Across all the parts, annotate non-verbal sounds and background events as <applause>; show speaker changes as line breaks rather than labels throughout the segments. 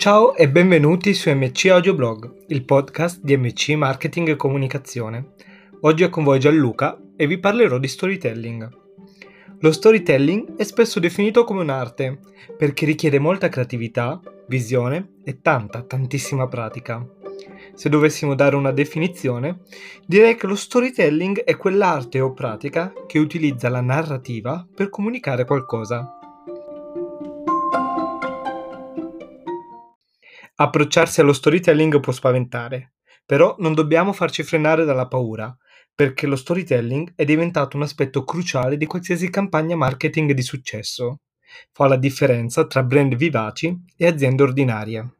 Ciao e benvenuti su MC Audioblog, il podcast di MC Marketing e Comunicazione. Oggi è con voi Gianluca e vi parlerò di storytelling. Lo storytelling è spesso definito come un'arte perché richiede molta creatività, visione e tanta, tantissima pratica. Se dovessimo dare una definizione, direi che lo storytelling è quell'arte o pratica che utilizza la narrativa per comunicare qualcosa. Approcciarsi allo storytelling può spaventare, però non dobbiamo farci frenare dalla paura, perché lo storytelling è diventato un aspetto cruciale di qualsiasi campagna marketing di successo. Fa la differenza tra brand vivaci e aziende ordinarie.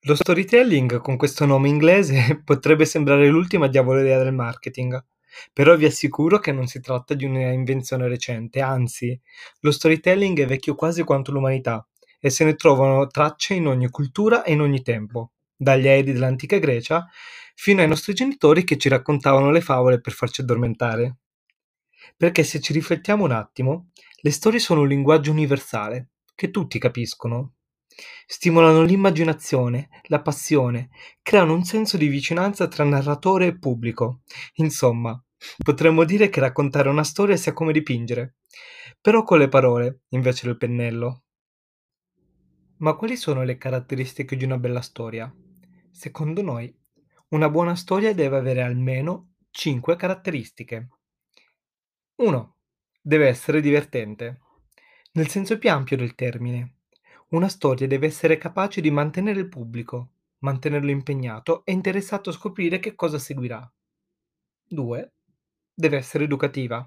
Lo storytelling, con questo nome inglese, <laughs> potrebbe sembrare l'ultima diavoleria del marketing, però vi assicuro che non si tratta di una invenzione recente, anzi, lo storytelling è vecchio quasi quanto l'umanità e se ne trovano tracce in ogni cultura e in ogni tempo, dagli aedi dell'antica Grecia fino ai nostri genitori che ci raccontavano le favole per farci addormentare. Perché se ci riflettiamo un attimo, le storie sono un linguaggio universale, che tutti capiscono. Stimolano l'immaginazione, la passione, creano un senso di vicinanza tra narratore e pubblico. Insomma, potremmo dire che raccontare una storia sia come dipingere, però con le parole invece del pennello. Ma quali sono le caratteristiche di una bella storia? Secondo noi, una buona storia deve avere almeno 5 caratteristiche. 1. Deve essere divertente. Nel senso più ampio del termine. Una storia deve essere capace di mantenere il pubblico, mantenerlo impegnato e interessato a scoprire che cosa seguirà. 2. Deve essere educativa,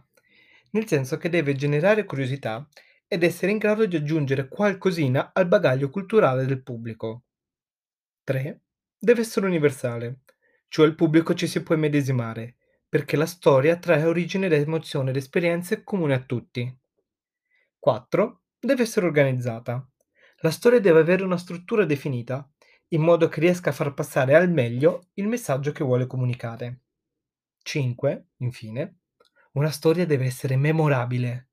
nel senso che deve generare curiosità ed essere in grado di aggiungere qualcosina al bagaglio culturale del pubblico. 3. Deve essere universale, cioè il pubblico ci si può immedesimare, perché la storia trae origine da emozioni ed esperienze comuni a tutti. 4. Deve essere organizzata. La storia deve avere una struttura definita, in modo che riesca a far passare al meglio il messaggio che vuole comunicare. 5. Infine, una storia deve essere memorabile,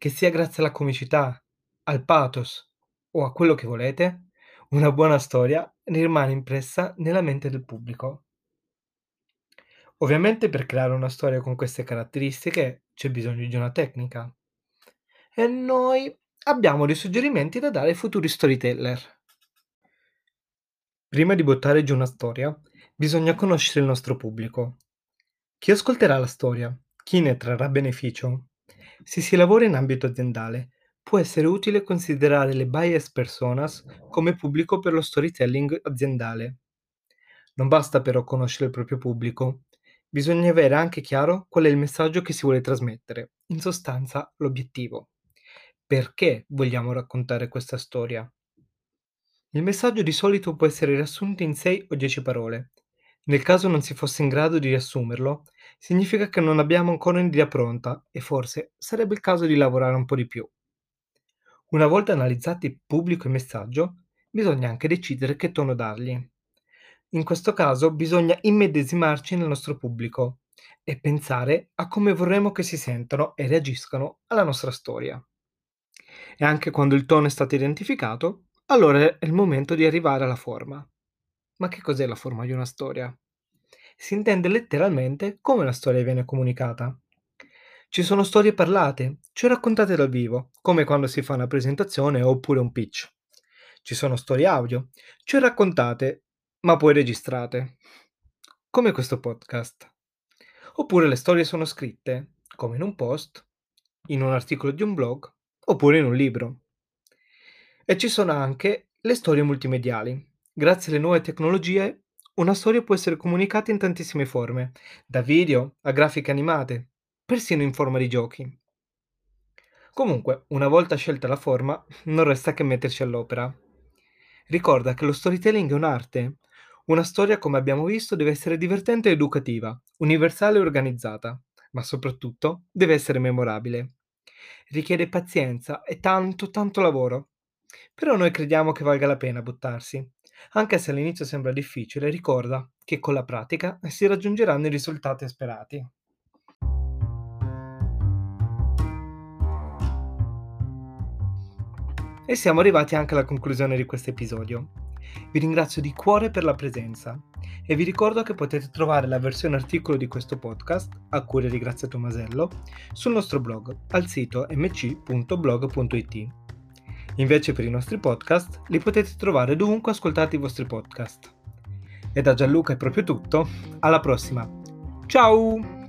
che sia grazie alla comicità, al pathos o a quello che volete, una buona storia rimane impressa nella mente del pubblico. Ovviamente per creare una storia con queste caratteristiche c'è bisogno di una tecnica. E noi abbiamo dei suggerimenti da dare ai futuri storyteller. Prima di buttare giù una storia, bisogna conoscere il nostro pubblico. Chi ascolterà la storia? Chi ne trarrà beneficio? Se si lavora in ambito aziendale, può essere utile considerare le bias personas come pubblico per lo storytelling aziendale. Non basta però conoscere il proprio pubblico, bisogna avere anche chiaro qual è il messaggio che si vuole trasmettere, in sostanza l'obiettivo. Perché vogliamo raccontare questa storia? Il messaggio di solito può essere riassunto in 6 o 10 parole. Nel caso non si fosse in grado di riassumerlo, significa che non abbiamo ancora un'idea pronta e forse sarebbe il caso di lavorare un po' di più. Una volta analizzati pubblico e messaggio, bisogna anche decidere che tono dargli. In questo caso bisogna immedesimarci nel nostro pubblico e pensare a come vorremmo che si sentano e reagiscano alla nostra storia. E anche quando il tono è stato identificato, allora è il momento di arrivare alla forma. Ma che cos'è la forma di una storia? Si intende letteralmente come la storia viene comunicata. Ci sono storie parlate, cioè raccontate dal vivo, come quando si fa una presentazione oppure un pitch. Ci sono storie audio, cioè raccontate, ma poi registrate, come questo podcast. Oppure le storie sono scritte, come in un post, in un articolo di un blog, oppure in un libro. E ci sono anche le storie multimediali. Grazie alle nuove tecnologie una storia può essere comunicata in tantissime forme, da video a grafiche animate, persino in forma di giochi. Comunque, una volta scelta la forma, non resta che metterci all'opera. Ricorda che lo storytelling è un'arte. Una storia, come abbiamo visto, deve essere divertente e educativa, universale e organizzata, ma soprattutto deve essere memorabile. Richiede pazienza e tanto, tanto lavoro. Però noi crediamo che valga la pena buttarsi. Anche se all'inizio sembra difficile, ricorda che con la pratica si raggiungeranno i risultati sperati. E siamo arrivati anche alla conclusione di questo episodio. Vi ringrazio di cuore per la presenza e vi ricordo che potete trovare la versione articolo di questo podcast, a cura di Grazia Tomasello, sul nostro blog al sito mc.blog.it. Invece per i nostri podcast li potete trovare dovunque ascoltate i vostri podcast. E da Gianluca è proprio tutto, alla prossima! Ciao!